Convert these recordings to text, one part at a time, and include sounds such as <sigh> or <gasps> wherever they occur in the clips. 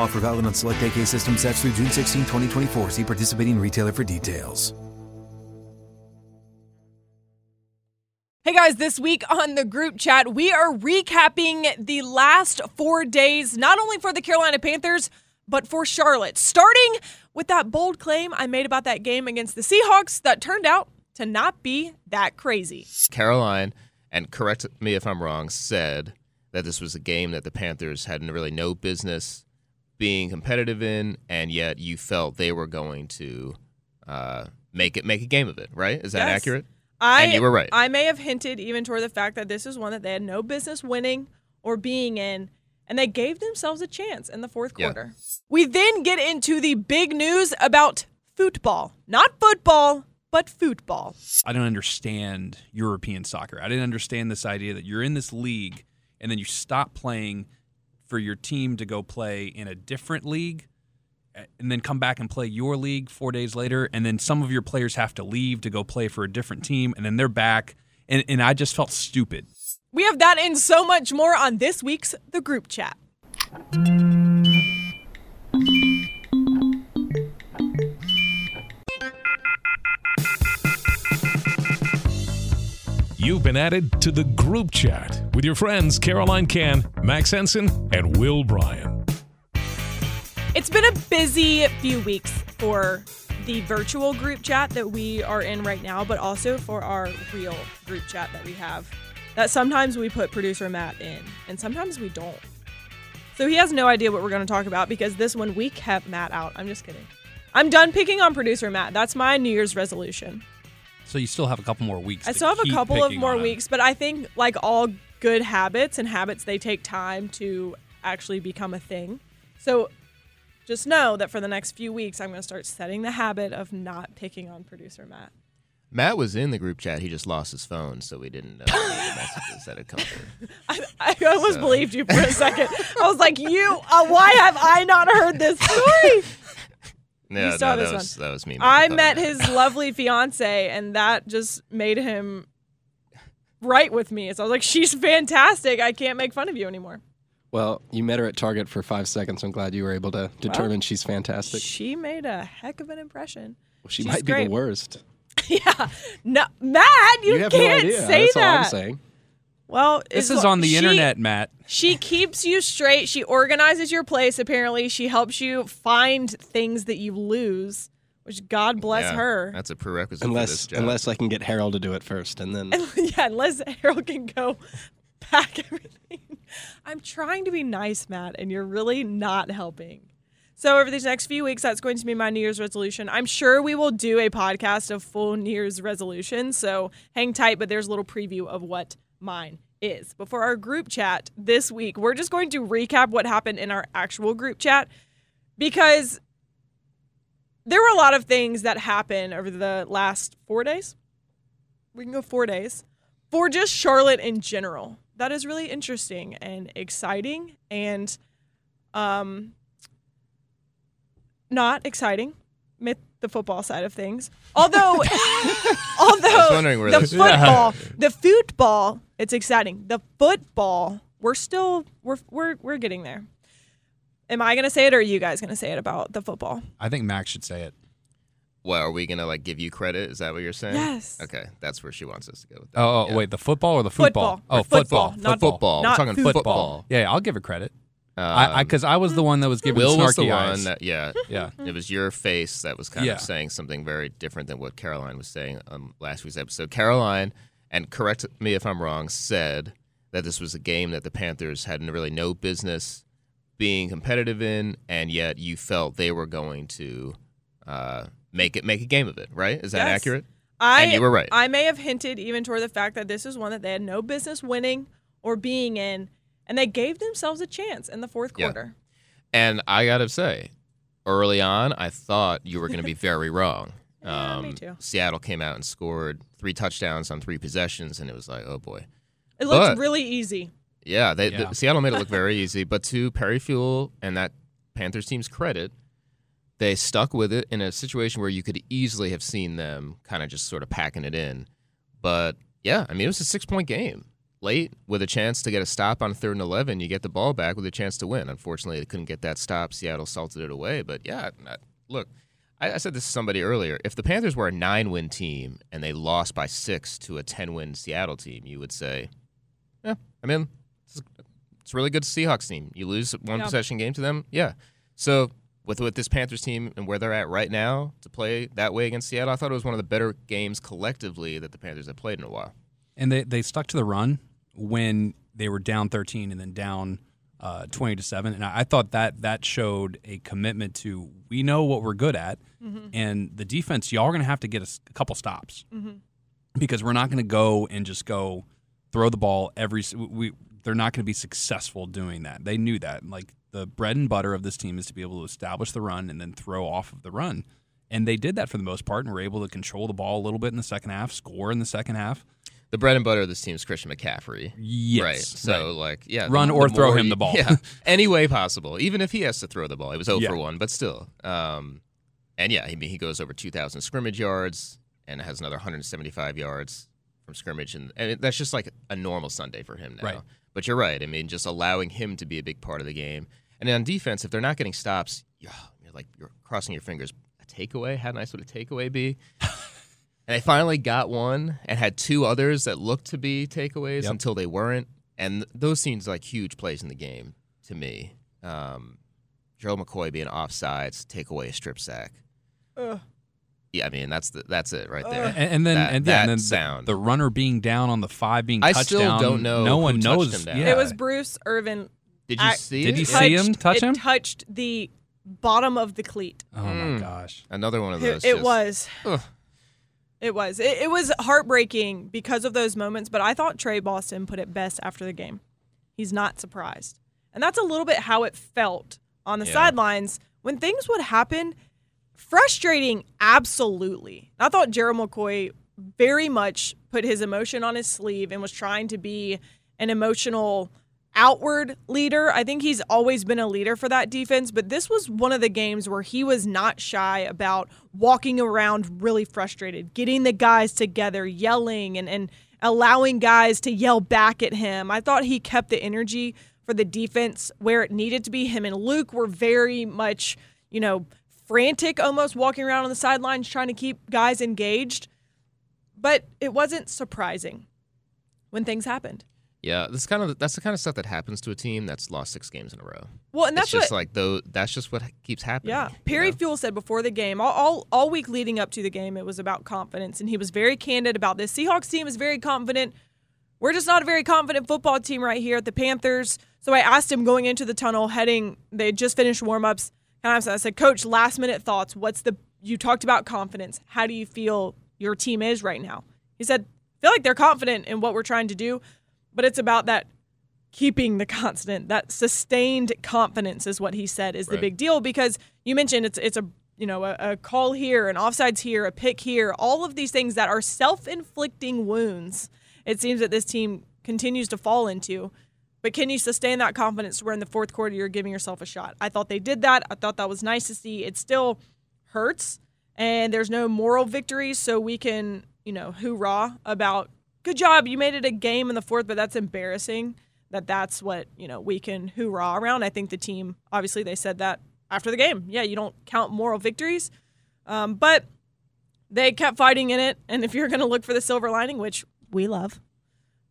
Offer valid on select AK system sets through June 16, 2024. See participating retailer for details. Hey guys, this week on the group chat, we are recapping the last four days, not only for the Carolina Panthers, but for Charlotte. Starting with that bold claim I made about that game against the Seahawks that turned out to not be that crazy. Caroline, and correct me if I'm wrong, said that this was a game that the Panthers had really no business being competitive in, and yet you felt they were going to uh, make it make a game of it. Right? Is that Yes. accurate? I, And you were right. I may have hinted even toward the fact that this is one that they had no business winning or being in, and they gave themselves a chance in the fourth Yeah. quarter. We then get into the big news about football. Not football, but football. I don't understand European soccer. I didn't understand this idea that you're in this league and then you stop playing for your team to go play in a different league uh, and then come back and play your league 4 days later and then some of your players have to leave to go play for a different team and then they're back and and I just felt stupid. We have that and so much more on this week's The Group Chat. You've been added to the group chat with your friends Caroline Can, Max Henson, and Will Bryan. It's been a busy few weeks for the virtual group chat that we are in right now, but also for our real group chat that we have. That sometimes we put producer Matt in, and sometimes we don't. So he has no idea what we're going to talk about because this one we kept Matt out. I'm just kidding. I'm done picking on producer Matt. That's my New Year's resolution. So you still have a couple more weeks. I still have a couple of more weeks, but I think like all good habits and habits, they take time to actually become a thing. So just know that for the next few weeks, I'm going to start setting the habit of not picking on producer Matt. Matt was in the group chat. He just lost his phone, so we didn't know the <laughs> messages that had come through. I, I almost So- believed you for a second. I was like, you, uh, why have I not heard this story? <laughs> No, saw no, this that one. was that was me. I met his <laughs> lovely fiance, and that just made him right with me. So I was like, she's fantastic. I can't make fun of you anymore. Well, you met her at Target for five seconds. I'm glad you were able to determine she's fantastic. She made a heck of an impression. she she's might be great. the worst. <laughs> Yeah. No, Matt, you, have can't no idea. say That's that. all I'm saying. Well, This as is on the she- internet, Matt. She keeps you straight. She organizes your place. Apparently, she helps you find things that you lose. Which God bless Yeah, her. That's a prerequisite for this Unless job. unless I can get Harold to do it first, and then <laughs> yeah, unless Harold can go pack everything. I'm trying to be nice, Matt, and you're really not helping. So over these next few weeks, that's going to be my New Year's resolution. I'm sure we will do a podcast of full New Year's resolutions. So hang tight, but there's a little preview of what mine is. But for our group chat this week, we're just going to recap what happened in our actual group chat because there were a lot of things that happened over the last four days. We can go four days for just Charlotte in general. That is really interesting and exciting and um not exciting myth the football side of things. Although <laughs> <laughs> although wondering where the this- football the football it's exciting. The football we're still we're we're we're getting there. Am I gonna say it or are you guys gonna say it about the football? I think Max should say it. well, are we gonna like give you credit? Is that what you're saying? Yes. Okay, that's where she wants us to go. With that. Oh, oh Yeah. wait, the football or the Football. football? Oh, Football, football. not football. Not We're talking football. football. Yeah, yeah, I'll give her credit. Um, I because I, was the one that was giving Will snarky was the eyes. one that yeah. yeah, It was your face that was kind Yeah. of saying something very different than what Caroline was saying on last week's episode. Caroline and correct me if I'm wrong, said that this was a game that the Panthers had really no business being competitive in, and yet you felt they were going to uh, make it make a game of it. Right? Is that Yes. accurate? I, And you were right. I may have hinted even toward the fact that this is one that they had no business winning or being in, and they gave themselves a chance in the fourth Yeah. quarter. And I gotta say, early on, I thought you were going to be <laughs> very wrong. Um, Yeah, me too. Seattle came out and scored three touchdowns on three possessions, and it was like, oh boy. It looked But- really easy. Yeah, they, Yeah. The, Seattle made it look <laughs> very easy, but to Perry Fewell and that Panthers team's credit, they stuck with it in a situation where you could easily have seen them kind of just sort of packing it in. But yeah, I mean, it was a six point game. Late with a chance to get a stop on third and 11, you get the ball back with a chance to win. Unfortunately, they couldn't get that stop. Seattle salted it away. But yeah, I- uh, look, I, I said this to somebody earlier. If the Panthers were a nine win team and they lost by six to a 10 win Seattle team, you would say, yeah, I mean, it's, it's a really good Seahawks team. You lose one Yeah. possession game to them, yeah. So with with this Panthers team and where they're at right now to play that way against Seattle, I thought it was one of the better games collectively that the Panthers have played in a while. And they, they stuck to the run when they were down 13 and then down uh, 20 to 7. And I, I thought that that showed a commitment to we know what we're good at. And the defense, y'all are going to have to get a couple stops because we're not going to go and just go throw the ball every. We, they're not going to be successful doing that. They knew that. Like the bread and butter of this team is to be able to establish the run and then throw off of the run. And they did that for the most part and were able to control the ball a little bit in the second half, score in the second half. The bread and butter of this team is Christian McCaffrey. Yes. Right. So, like, yeah. Run the- or the throw him you- the ball. <laughs> Yeah. <laughs> Any way possible. Even if he has to throw the ball. He was 0 Yeah. for 1, but still. Um, and yeah, I mean, he goes over 2,000 scrimmage yards and has another 175 yards from scrimmage. And, and that's just like a normal Sunday for him now. Right. But you're right. I mean, just allowing him to be a big part of the game. And on defense, if they're not getting stops, you're like, you're crossing your fingers. A takeaway? How nice would a takeaway be? <laughs> And they finally got one and had two others that looked to be takeaways Yep. until they weren't. And those seems like huge plays in the game to me. Um, Gerald McCoy being offsides, take away a strip sack. Ugh. Yeah, I mean that's the, that's it right there. And, and then That- and, yeah, that and then the- sound. The, runner being down on the five being I touched still down, don't know No who one knows. him down. Yeah. It was Bruce Irvin. Did you I- see Did it? you see him touched- touch it him? touched the bottom of the cleat. Oh my gosh. Another one of It, those. it just- was. Ugh. It was. It, it was heartbreaking because of those moments, but I thought Tre Boston put it best after the game. He's not surprised. And that's a little bit how it felt on the Yeah. sidelines when things would happen. Frustrating, absolutely. I thought Gerald McCoy very much put his emotion on his sleeve and was trying to be an emotional outward leader. I think he's always been a leader for that defense, but this was one of the games where he was not shy about walking around really frustrated, getting the guys together, yelling and, and allowing guys to yell back at him. I thought he kept the energy for the defense where it needed to be. Him and Luke were very much, you know, frantic almost walking around on the sidelines trying to keep guys engaged. But it wasn't surprising when things happened. Yeah, this kind of that's the kind of stuff that happens to a team that's lost six games in a row. Well, and that's it's just what like though that's just what keeps happening. Yeah, you Perry know? Fewell said before the game, all, all all week leading up to the game, it was about confidence, and he was very candid about this. Seahawks team is very confident. We're just not a very confident football team right here at the Panthers. So I asked him going into the tunnel, heading. They had just finished warm ups, and I said, "Coach, last minute thoughts. What's the? You talked about confidence. How do you feel your team is right now?" He said, "I feel like they're confident in what we're trying to do, but it's about that keeping the constant that sustained confidence is what he said is the big deal because you mentioned it's it's a you know a, a call here an offsides here a pick here all of these things that are self-inflicting wounds it seems that this team continues to fall into. But can you sustain that confidence where in the fourth quarter you're giving yourself a shot? I thought they did that. I thought that was nice to see. It still hurts and there's no moral victory so we can you know hoorah about good job. You made it a game in the fourth but that's embarrassing that that's what you know we can hoorah around. I think the team obviously they said that after the game. Yeah you don't count moral victories. Um, but they kept fighting in it. And if you're going to look for the silver lining which we love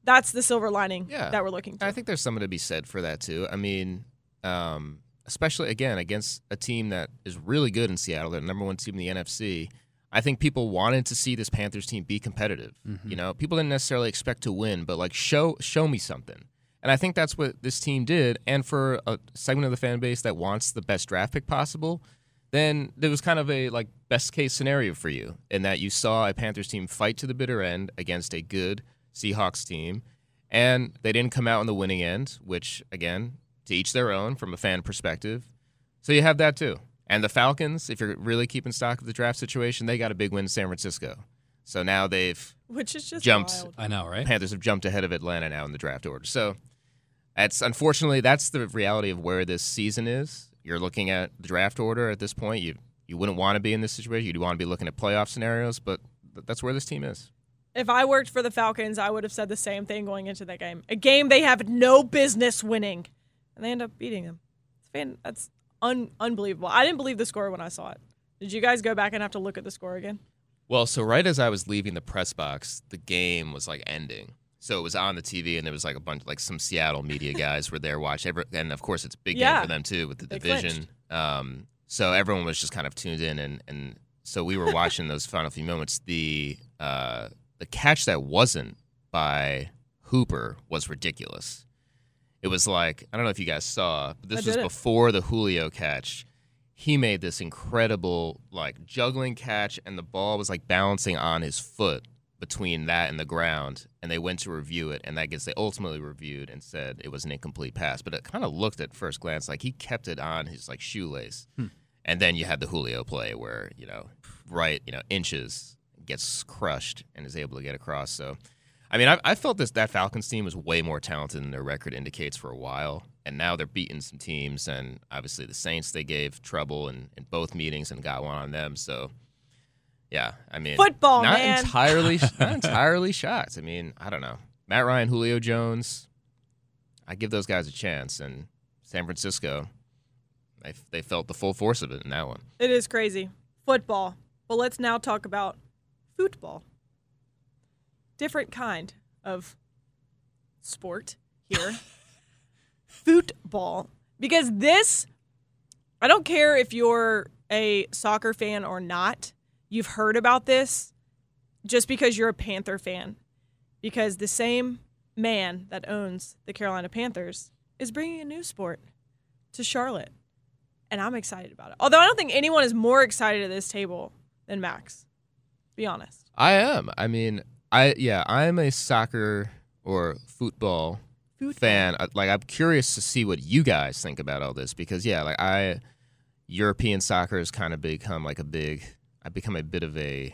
that's the silver lining Yeah. that we're looking for I think there's something to be said for that too. I mean, um, especially again against a team that is really good in Seattle, they're the number one team in the NFC. I think people wanted to see this Panthers team be competitive. Mm-hmm. You know, people didn't necessarily expect to win, but like show show me something. And I think that's what this team did. And for a segment of the fan base that wants the best draft pick possible, then there was kind of a like best case scenario for you in that you saw a Panthers team fight to the bitter end against a good Seahawks team, and they didn't come out on the winning end, which again, to each their own from a fan perspective. So you have that too. And the Falcons, if you're really keeping stock of the draft situation, they got a big win in San Francisco. So now they've which is just Jumped. wild. I know, right? Panthers have jumped ahead of Atlanta now in the draft order. So that's unfortunately that's the reality of where this season is. You're looking at the draft order at this point. You you wouldn't want to be in this situation. You'd want to be looking at playoff scenarios, but that's where this team is. If I worked for the Falcons, I would have said the same thing going into that game. A game they have no business winning, and they end up beating them. It's fan, that's un, unbelievable. I didn't believe the score when I saw it. Did you guys go back and have to look at the score again? Well, so right as I was leaving the press box, the game was like ending. So it was on the TV, and there was like a bunch, like some Seattle media guys were there watching. Every, and of course, it's a big Yeah. game for them too with the They division. Um, so everyone was just kind of tuned in, and and so we were watching those <laughs> final few moments. The uh, the catch that wasn't by Hooper was ridiculous. It was like I don't know if you guys saw, but this was didn't. before the Julio catch. He made this incredible like juggling catch, and the ball was like balancing on his foot between that and the ground. And they went to review it, and that gets they ultimately reviewed and said it was an incomplete pass. But it kind of looked at first glance like he kept it on his like shoelace. Hmm. And then you had the Julio play where you know right you know inches gets crushed and is able to get across. So. I mean, I, I felt this that Falcons team was way more talented than their record indicates for a while, and now they're beating some teams. And obviously, the Saints they gave trouble in, in both meetings and got one on them. So, yeah, I mean, Football, not man. entirely, not <laughs> entirely shocked. I mean, I don't know, Matt Ryan, Julio Jones, I give those guys a chance, and San Francisco, they they felt the full force of it in that one. It is crazy. Football. But let's now talk about football. Different kind of sport here. <laughs> football. Because this, I don't care if you're a soccer fan or not, you've heard about this just because you're a Panther fan. Because the same man that owns the Carolina Panthers is bringing a new sport to Charlotte and I'm excited about it. Although I don't think anyone is more excited at this table than Max. Be honest. I am. I mean, I yeah, I'm a soccer or football Football. fan. I- Like, I'm curious to see what you guys think about all this because yeah, like I, European soccer has kind of become like a big. I've become a bit of a,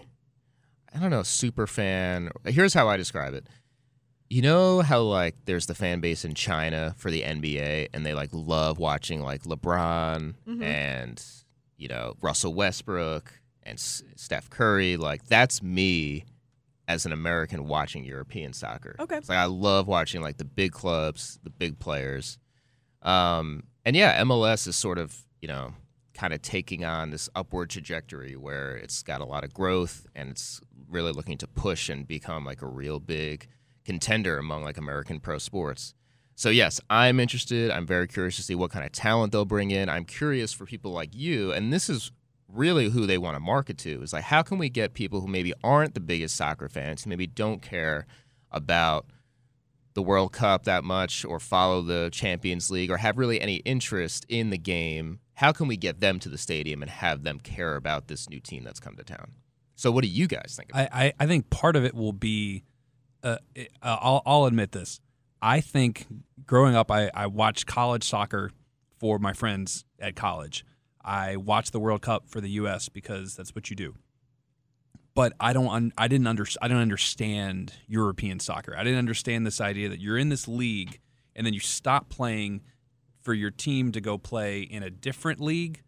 I don't know, super fan. Here's how I describe it. You know how like there's the fan base in China for the NBA and they like love watching like LeBron mm-hmm. and you know Russell Westbrook and S- Steph Curry like that's me as an American watching European soccer. Okay. It's like I love watching like the big clubs, the big players. Um and yeah, MLS is sort of, you know, kind of taking on this upward trajectory where it's got a lot of growth and it's really looking to push and become like a real big contender among like American pro sports. So yes, I'm interested. I'm very curious to see what kind of talent they'll bring in. I'm curious for people like you, and this is really who they want to market to. Is like how can we get people who maybe aren't the biggest soccer fans, who maybe don't care about the World Cup that much or follow the Champions League or have really any interest in the game, how can we get them to the stadium and have them care about this new team that's come to town? So, what do you guys think? I, I, think part of it will be, uh, uh, I'll, I'll admit this. I think growing up, I, I watched college soccer for my friends at college. I watch the World Cup for the U.S. because that's what you do. But I don't, un, I didn't under, I don't understand European soccer. I didn't understand this idea that you're in this league and then you stop playing for your team to go play in a different league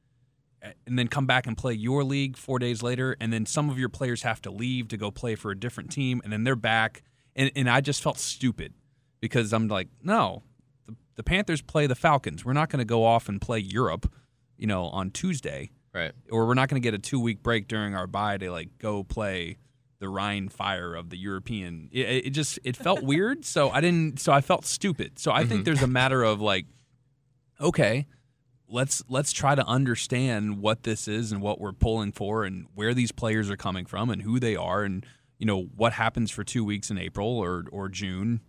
eh, and then come back and play your league four days later, and then some of your players have to leave to go play for a different team, and then they're back, and, and I just felt stupid because I'm like, no, the, the Panthers play the Falcons. We're not going to go off and play Europe, you know, on Tuesday, right? or we're not going to get a two week break during our bye to like go play the Rhein Fire of the European. It, it just it felt <laughs> weird, so I didn't. So I felt stupid. So I think mm-hmm. there's a matter of like, okay, let's let's try to understand what this is and what we're pulling for and where these players are coming from and who they are and you know what happens for two weeks in April or or June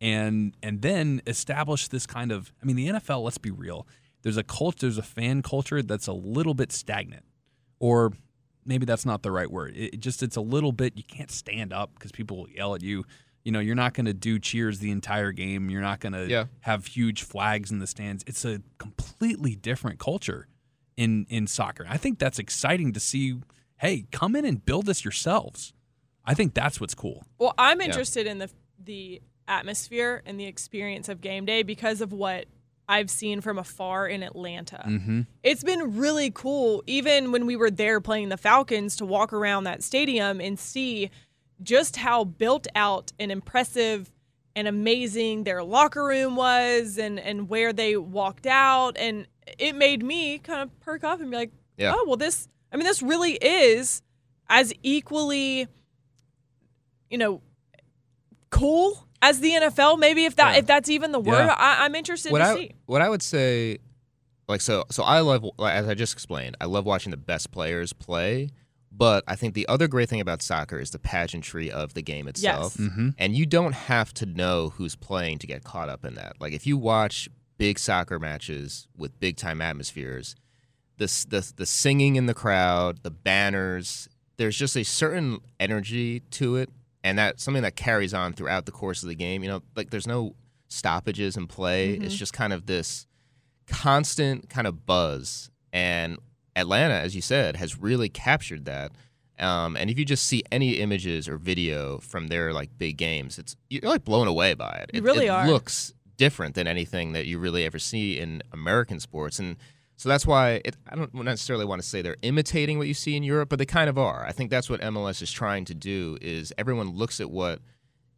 and and then establish this kind of I mean the NFL let's be real there's a culture there's a fan culture that's a little bit stagnant. Or maybe that's not the right word. It, it just it's a little bit you can't stand up because people will yell at you. You know you're not going to do cheers the entire game. You're not going to Yeah. have huge flags in the stands. It's a completely different culture in in soccer. I think that's exciting to see hey come in and build this yourselves. I think that's what's cool. Well, I'm interested in the the atmosphere and the experience of game day because of what I've seen from afar in Atlanta. mm-hmm. It's been really cool, even when we were there playing the Falcons, to walk around that stadium and see just how built out and impressive and amazing their locker room was and, and where they walked out. And it made me kind of perk up and be like, Yeah. oh, well, this, I mean, this really is as equally, you know, cool as the NFL. Maybe if that Yeah. if that's even the word, Yeah. I, I'm interested what to I see. what I would say, like so so I love as I just explained, I love watching the best players play. But I think the other great thing about soccer is the pageantry of the game itself. Yes. Mhm. And you don't have to know who's playing to get caught up in that. Like if you watch big soccer matches with big time atmospheres, the, the the singing in the crowd, the banners, there's just a certain energy to it, and that something that carries on throughout the course of the game. You know, like there's no stoppages in play. It's just kind of this constant kind of buzz. And Atlanta, as you said, has really captured that. Um, and if you just see any images or video from their like big games, it's you're like blown away by it. You it really it are. looks different than anything that you really ever see in American sports, and so that's why it, I don't necessarily want to say they're imitating what you see in Europe, but they kind of are. I think that's what MLS is trying to do. Is everyone looks at what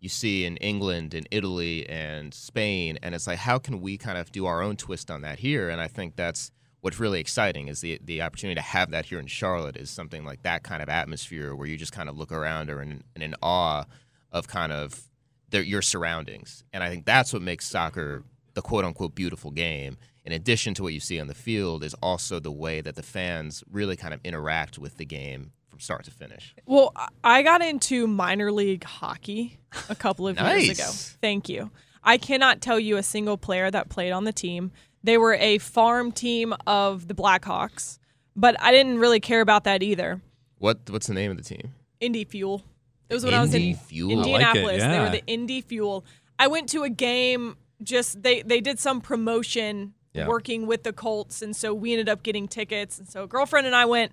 you see in England and Italy and Spain, and it's like, how can we kind of do our own twist on that here? And I think that's what's really exciting is the the opportunity to have that here in Charlotte is something like that kind of atmosphere where you just kind of look around or in, in awe of kind of their, your surroundings. And I think that's what makes soccer the quote unquote beautiful game. In addition to what you see on the field, is also the way that the fans really kind of interact with the game from start to finish. Well, I- I got into minor league hockey a couple of years ago. Thank you. I cannot tell you a single player that played on the team. They were a farm team of the Blackhawks, but I didn't really care about that either. What what's the name of the team? Indy Fuel. It was when I was in Indy Fuel? I like it, Indianapolis. They were the Indy Fuel. I went to a game. Just they they did some promotion Yeah. working with the Colts, and so we ended up getting tickets. And so a girlfriend and I went.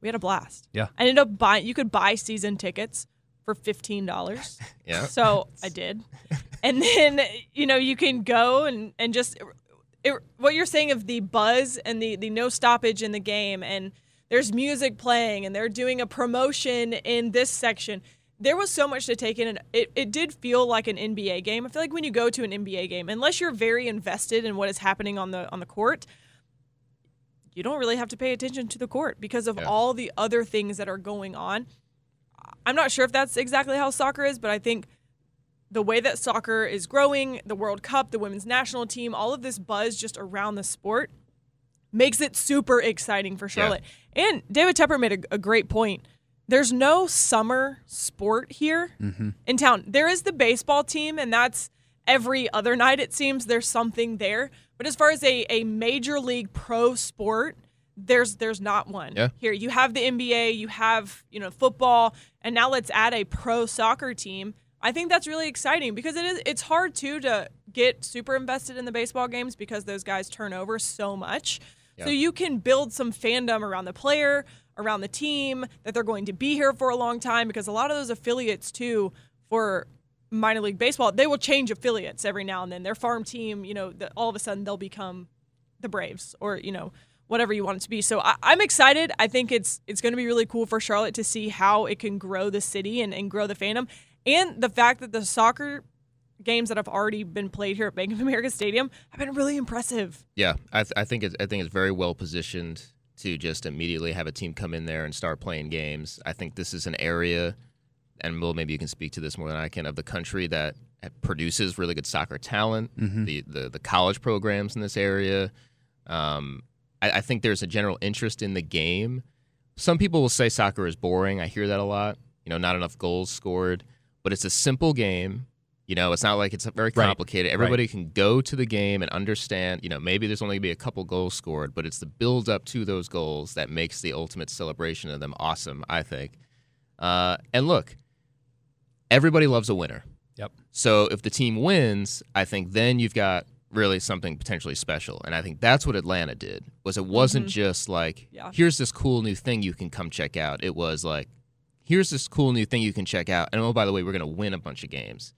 We had a blast. Yeah. I ended up buying. You could buy season tickets for fifteen dollars. <laughs> Yeah. So I did, and then you know you can go and and just it, what you're saying of the buzz and the the no stoppage in the game, and there's music playing, and they're doing a promotion in this section. There was so much to take in, and it, it did feel like an NBA game. I feel like when you go to an NBA game, unless you're very invested in what is happening on the on the court, you don't really have to pay attention to the court because of Yeah. all the other things that are going on. I'm not sure if that's exactly how soccer is, but I think the way that soccer is growing, the World Cup, the women's national team, all of this buzz just around the sport makes it super exciting for Charlotte. And David Tepper made a, a great point. There's no summer sport here mm-hmm. in town. There is the baseball team, and that's every other night, it seems there's something there. But as far as a, a major league pro sport, there's there's not one Yeah. here. You have the NBA, you have you know football, and now let's add a pro soccer team. I think that's really exciting because it is it's hard too to get super invested in the baseball games because those guys turn over so much. So you can build some fandom around the player, around the team that they're going to be here for a long time because a lot of those affiliates too for minor league baseball, they will change affiliates every now and then. Their farm team, you know, the, all of a sudden they'll become the Braves or you know whatever you want it to be. So I, I'm excited. I think it's it's going to be really cool for Charlotte to see how it can grow the city and, and grow the fandom, and the fact that the soccer games that have already been played here at Bank of America Stadium have been really impressive. Yeah, I, th- I think it's, I think it's very well positioned to just immediately have a team come in there and start playing games. I think this is an area, and Will, maybe you can speak to this more than I can, of the country that produces really good soccer talent. The, the the college programs in this area, um, I, I think there's a general interest in the game. Some people will say soccer is boring. I hear that a lot. You know, not enough goals scored, but it's a simple game. You know, it's not like it's very Right. complicated. Everybody can go to the game and understand. You know, maybe there's only going to be a couple goals scored, but it's the build up to those goals that makes the ultimate celebration of them awesome. I think. Uh, and look, everybody loves a winner. Yep. So if the team wins, I think then you've got really something potentially special. And I think that's what Atlanta did. Was it wasn't just like Yeah. here's this cool new thing you can come check out. It was like here's this cool new thing you can check out. And oh by the way, we're going to win a bunch of games.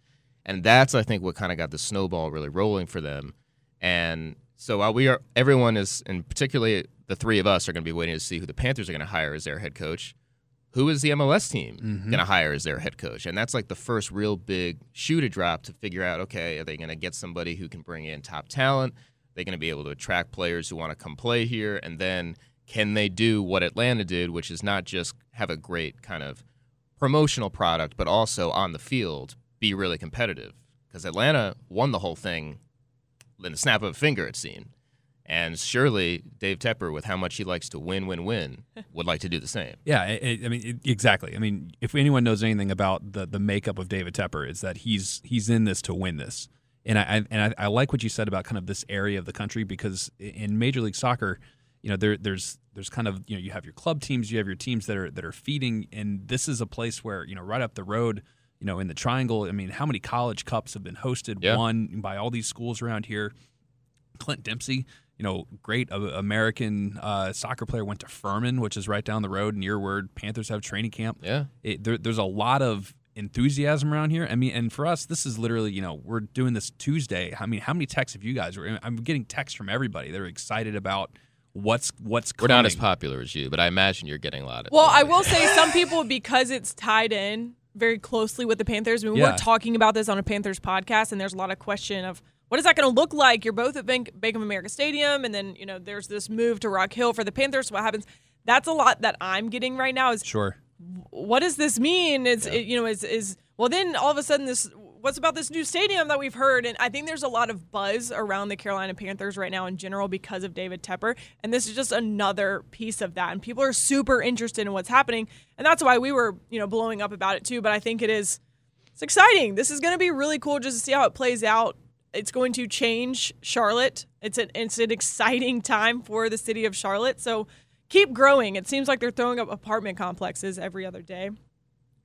And that's I think what kind of got the snowball really rolling for them. And so while we are everyone is and particularly the three of us are going to be waiting to see who the Panthers are going to hire as their head coach who is the MLS team mm-hmm. going to hire as their head coach? And that's like the first real big shoe to drop to figure out okay, are they going to get somebody who can bring in top talent? Are They're going to be able to attract players who want to come play here. And then can they do what Atlanta did, which is not just have a great kind of promotional product, but also on the field be really competitive? Because Atlanta won the whole thing in the snap of a finger, it seemed. And surely Dave Tepper, with how much he likes to win, win, win, <laughs> would like to do the same. Yeah, I, I- I mean it, exactly. I mean, if anyone knows anything about the the makeup of David Tepper, is that he's he's in this to win this. And I I- and I, I like what you said about kind of this area of the country because in Major League Soccer, you know, there there's there's kind of you know you have your club teams, you have your teams that are that are feeding, and this is a place where you know right up the road. You know, in the Triangle, I mean, how many college cups have been hosted, Yeah. won by all these schools around here? Clint Dempsey, you know, great uh, American uh, soccer player, went to Furman, which is right down the road near where Panthers have training camp. Yeah. It, there, there's a lot of enthusiasm around here. I mean, and for us, this is literally, you know, we're doing this Tuesday. I mean, how many texts have you guys? I'm getting texts from everybody. They're excited about what's what's coming. We're not as popular as you, but I imagine you're getting a lot of. Well, I will say some people because it's tied in very closely with the Panthers. I mean, we Yeah. were talking about this on a Panthers podcast, and there's a lot of question of what is that going to look like? You're both at Bank, Bank of America Stadium, and then you know there's this move to Rock Hill for the Panthers. What happens? That's a lot that I'm getting right now. Is Sure. what does this mean? It's it, you know is is well then all of a sudden this what's about this new stadium that we've heard and I think there's a lot of buzz around the Carolina Panthers right now in general because of David Tepper and this is just another piece of that and people are super interested in what's happening and that's why we were you know blowing up about it too but I think it is it's exciting. This is going to be really cool just to see how it plays out. It's going to change Charlotte. It's an it's an exciting time for the city of Charlotte. So keep growing. It seems like they're throwing up apartment complexes every other day.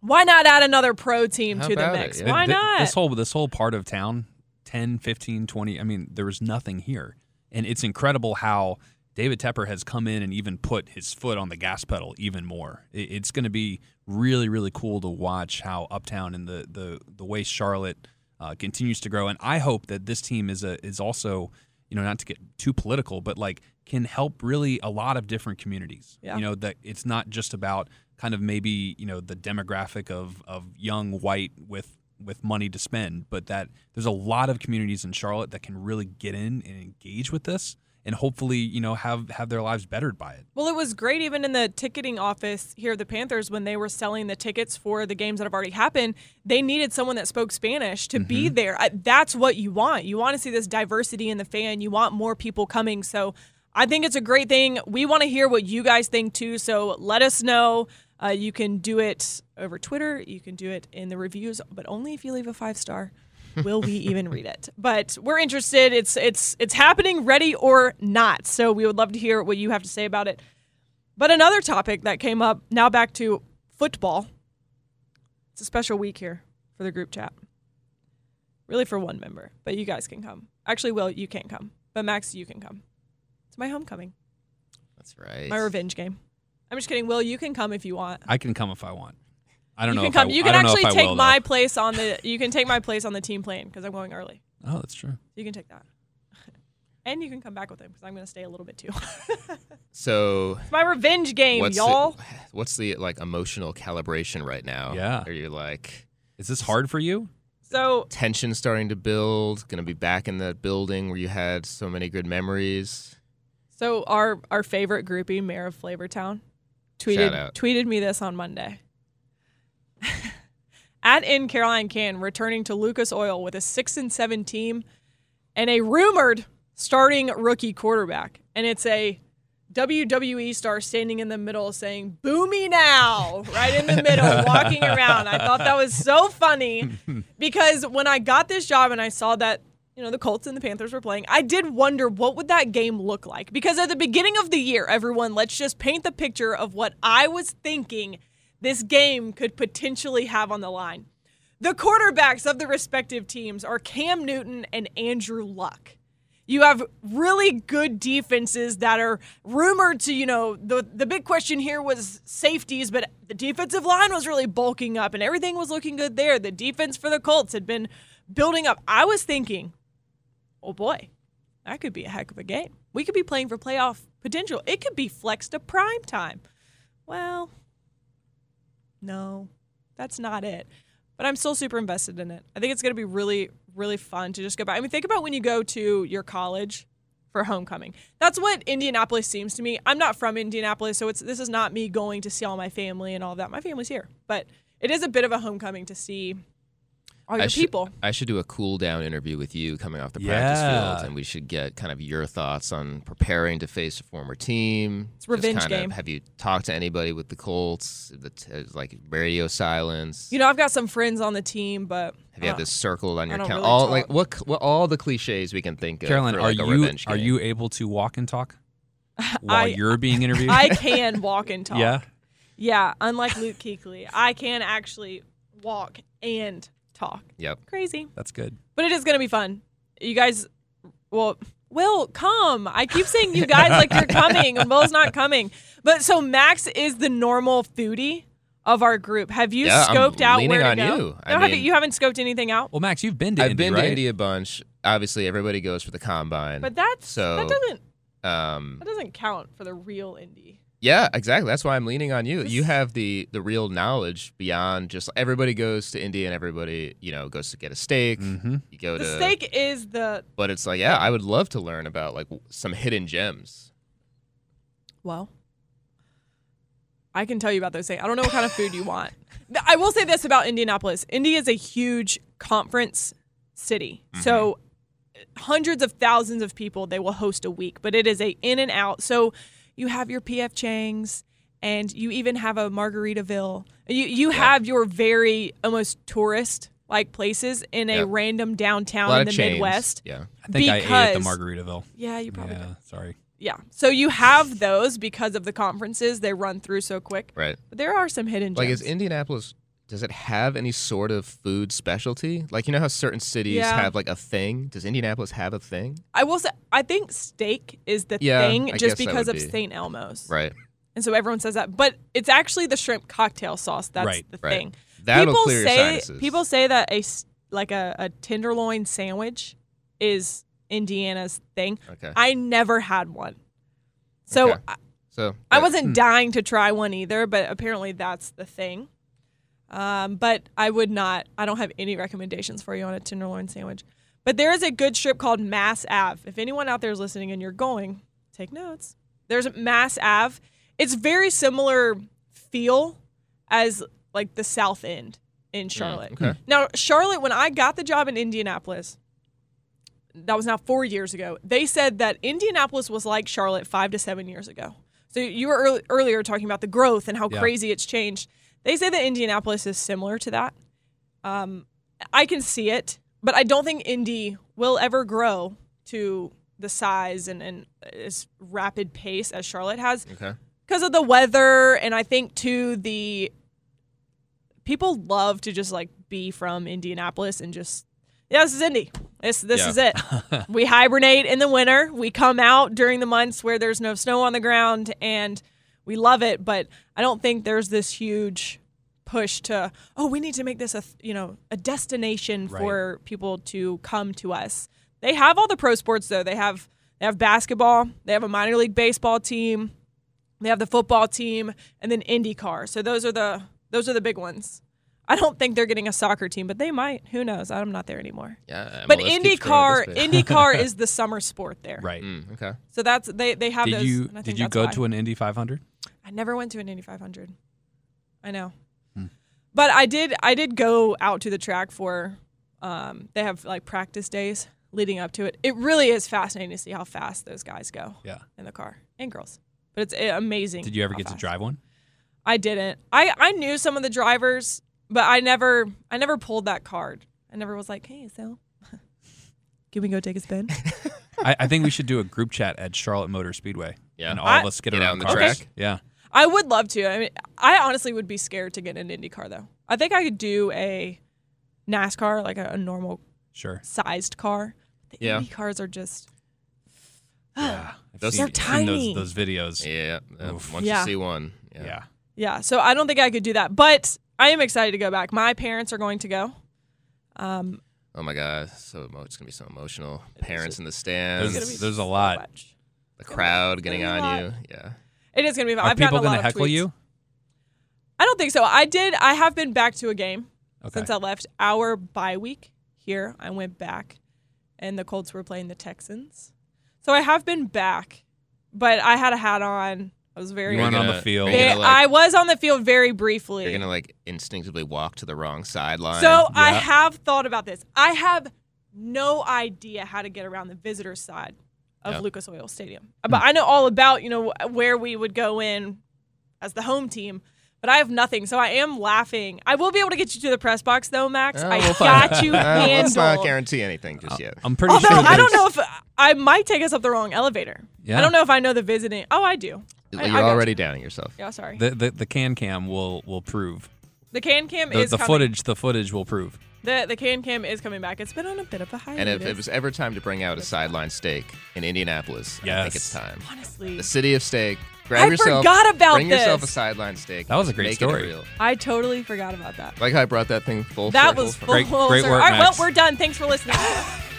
Why not add another pro team How to the about it? mix? Why Th- not? This whole this whole part of town, 10, 15, 20, I mean, there was nothing here. And it's incredible how David Tepper has come in and even put his foot on the gas pedal even more. It's going to be really, really cool to watch how Uptown and the the the way Charlotte uh, continues to grow. And I hope that this team is a is also, you know, not to get too political, but like can help really a lot of different communities. Yeah. You know that it's not just about kind of maybe you know the demographic of of young white with with money to spend, but that there's a lot of communities in Charlotte that can really get in and engage with this, and hopefully you know have have their lives bettered by it. Well, it was great even in the ticketing office here at the Panthers when they were selling the tickets for the games that have already happened. They needed someone that spoke Spanish to be mm-hmm. there. That's what you want. You want to see this diversity in the fan. You want more people coming. So I think it's a great thing. We want to hear what you guys think too. So let us know. Uh, you can do it over Twitter. You can do it in the reviews, but only if you leave a five star. Will we even read it? <laughs> But we're interested. It's it's it's happening, ready or not. So we would love to hear what you have to say about it. But another topic that came up now back to football. It's a special week here for the group chat. Really for one member, but you guys can come. Actually, Will, you can't come, but Max, you can come. It's my homecoming, That's right. my revenge game. I'm just kidding. Will, you can come if you want. I can come if I want. I don't know. you know. can if I- come. you I can don't know actually if I take will, my though. place on the. You can take my place on the team plane because I'm going early. Oh, that's true. You can take that, <laughs> and you can come back with him because I'm going to stay a little bit too. <laughs> So it's my revenge game, what's y'all. The, what's the like emotional calibration right now? Yeah. Are you like Is this hard for you? so tension starting to build? Going to be back in that building where you had so many good memories? So our our favorite groupie, Mayor of Flavortown, Shout tweeted tweeted me this on Monday. <laughs> At in Caroline Can returning to Lucas Oil with a six and seven team and a rumored starting rookie quarterback. And it's a WWE star standing in the middle saying "Boomy now" right in the middle, <laughs> walking around. I thought that was so funny <laughs> because when I got this job and I saw that you know the Colts and the Panthers were playing, I did wonder what would that game look like because at the beginning of the year, everyone, let's just paint the picture of what I was thinking this game could potentially have on the line. The quarterbacks of the respective teams are Cam Newton and Andrew Luck. You have really good defenses that are rumored to, you know, the the big question here was safeties, but the defensive line was really bulking up and everything was looking good there. The defense for the Colts had been building up. I was thinking, oh boy, that could be a heck of a game. We could be playing for playoff potential. It could be flexed to prime time. Well, no, that's not it. But I'm still super invested in it. I think it's going to be really, really fun to just go back. I mean, think about when you go to your college for homecoming. That's what Indianapolis seems to me. I'm not from Indianapolis, so it's this is not me going to see all my family and all that. My family's here, but it is a bit of a homecoming to see all your I should, people. I should do a cool down interview with you coming off the practice Yeah. field, and we should get kind of your thoughts on preparing to face a former team. It's a revenge Just kind of- game. have you talked to anybody with the Colts? The t- like radio silence. You know, I've got some friends on the team, but have you had uh, this circled on your don't count? really all talk. like what, what all the cliches we can think of. Carolyn, are like, a you revenge are you able to walk and talk <laughs> while I- you're being interviewed? I <laughs> can walk and talk. yeah. Yeah, unlike Luke Kuechly, I can actually walk and talk. Yep. Crazy. That's good. But it is going to be fun. You guys, well, Will, come. I keep saying you guys like you're coming, and <laughs> Will's not coming. But so Max is the normal foodie of our group. Have you Yeah, I'm scoped out leaning where to on go? you. I No, have mean- you haven't scoped anything out. Well, Max, you've been to I've Indy, been right? to Indy a bunch. Obviously, everybody goes for the combine. But that's so that doesn't um, that doesn't count for the real Indy. Yeah, exactly. That's why I'm leaning on you. You have the the real knowledge beyond just everybody goes to Indy and everybody you know goes to get a steak. Mm-hmm. You go The to steak is the but it's like yeah, I would love to learn about like some hidden gems. Well, I can tell you about those things. I don't know what kind of food you want. I will say this about Indianapolis Indy is a huge conference city. So, hundreds of thousands of people they will host a week, but it is a in and out. So, you have your PF Chang's and you even have a Margaritaville. You, you have your very almost tourist like places in a Yep. random downtown in the chains. Midwest. Yeah. I think I ate at the Margaritaville. Yeah, you probably Yeah, did. sorry. Yeah. So you have those because of the conferences. They run through so quick. Right. But there are some hidden Gems. Like is Indianapolis does it have any sort of food specialty? Like you know how certain cities Yeah. have like a thing? Does Indianapolis have a thing? I will say, I think steak is the Yeah, thing I just because of be. St. Elmo's. Right. And so everyone says that. But it's actually the shrimp cocktail sauce. That's Right, the right. thing. That'll people clear your say sinuses. people say that a like a, a tenderloin sandwich is Indiana's thing. Okay. I never had one. So Okay. I, So I wasn't hmm. dying to try one either, but apparently that's the thing. Um, but I would not. I don't have any recommendations for you on a tenderloin sandwich. But there is a good strip called Mass Ave. If anyone out there is listening and you're going, take notes. There's Mass Ave. It's very similar feel as like the South End in Charlotte. okay. Now, Charlotte, when I got the job in Indianapolis, that was now four years ago. They said that Indianapolis was like Charlotte five to seven years ago. So you were early, earlier talking about the growth and how Yeah. crazy it's changed. They say that Indianapolis is similar to that. Um, I can see it, but I don't think Indy will ever grow to the size and, and as rapid pace as Charlotte has Okay. because of the weather and I think too the people love to just like be from Indianapolis and just yeah this is Indy this this Yeah. is it <laughs> we hibernate in the winter we come out during the months where there's no snow on the ground and we love it but I don't think there's this huge push to oh we need to make this a you know a destination Right. for people to come to us they have all the pro sports though they have they have basketball they have a minor league baseball team they have the football team and then IndyCar. So those are the those are the big ones. I don't think they're getting a soccer team, but they might. Who knows? I'm not there anymore. Yeah. but MLS keeps growing IndyCar, at this pace. IndyCar <laughs> is the summer sport there. Right. Mm, okay. So that's they they have Did those. you and I think did you go why. to an Indy 500? I never went to an Indy 500. I know, Hmm. but I did. I did go out to the track for. Um, they have like practice days leading up to it. It really is fascinating to see how fast those guys go Yeah. in the car and girls. but it's eh, amazing. Did you ever how get to drive one? I didn't. I I knew some of the drivers, but I never I never pulled that card. I never was like, hey, so <laughs> can we go take a spin? <laughs> I, I think we should do a group chat at Charlotte Motor Speedway. Yeah. And all I- of us get, Get around out on the cars. track? Yeah. I would love to. I mean, I honestly would be scared to get an Indy car though. I think I could do a NASCAR, like a, a normal Sure. sized car. The Yeah. Indy cars are just <gasps> Yeah. Those- They're tiny. those, those videos. Yeah. uh, once Yeah. you see one. Yeah. Yeah. yeah. So I don't think I could do that, but I am excited to go back. My parents are going to go. Um, Oh my God. So emo- it's gonna be so emotional. Parents in the stands. gonna There's a lot. much. the crowd getting be a on you. Yeah. It is going to be fun. Are I've people gonna heckle tweets. you? I don't think so. I did. I have been back to a game Okay. since I left our bye week here. I went back, and the Colts were playing the Texans. So I have been back, but I had a hat on. I was very. You weren't on the field. are you Very- gonna, like- I was on the field very briefly. You're gonna like instinctively walk to the wrong sideline. so I have thought about this. I have no idea how to get around the visitor side of Yeah. Lucas Oil Stadium, but I know all about you know where we would go in as the home team. But I have nothing, so I am laughing. I will be able to get you to the press box, though, Max. Oh, I we'll find got you Uh, <laughs> let's not handled. guarantee anything just yet. I'm pretty Although sure. I don't know if I might take us up the wrong elevator. Yeah. I don't know if I know the visiting. Oh, I do. I- I You're got already you. downing yourself. Yeah, sorry. The, the the can cam will will prove The can cam the, is the coming. footage. The footage will prove. The the can cam is coming back. It's been on a bit of a hiatus. And if it was ever time to bring out a sideline steak in Indianapolis, I think it's time. honestly, The city of steak. Grab I yourself. forgot about Bring yourself a sideline steak. That was a great Make story. It real. I totally forgot about that. Like how I brought that thing full That circle was full. Great- great work, All right, Max. well, we're done. Thanks for listening. <laughs>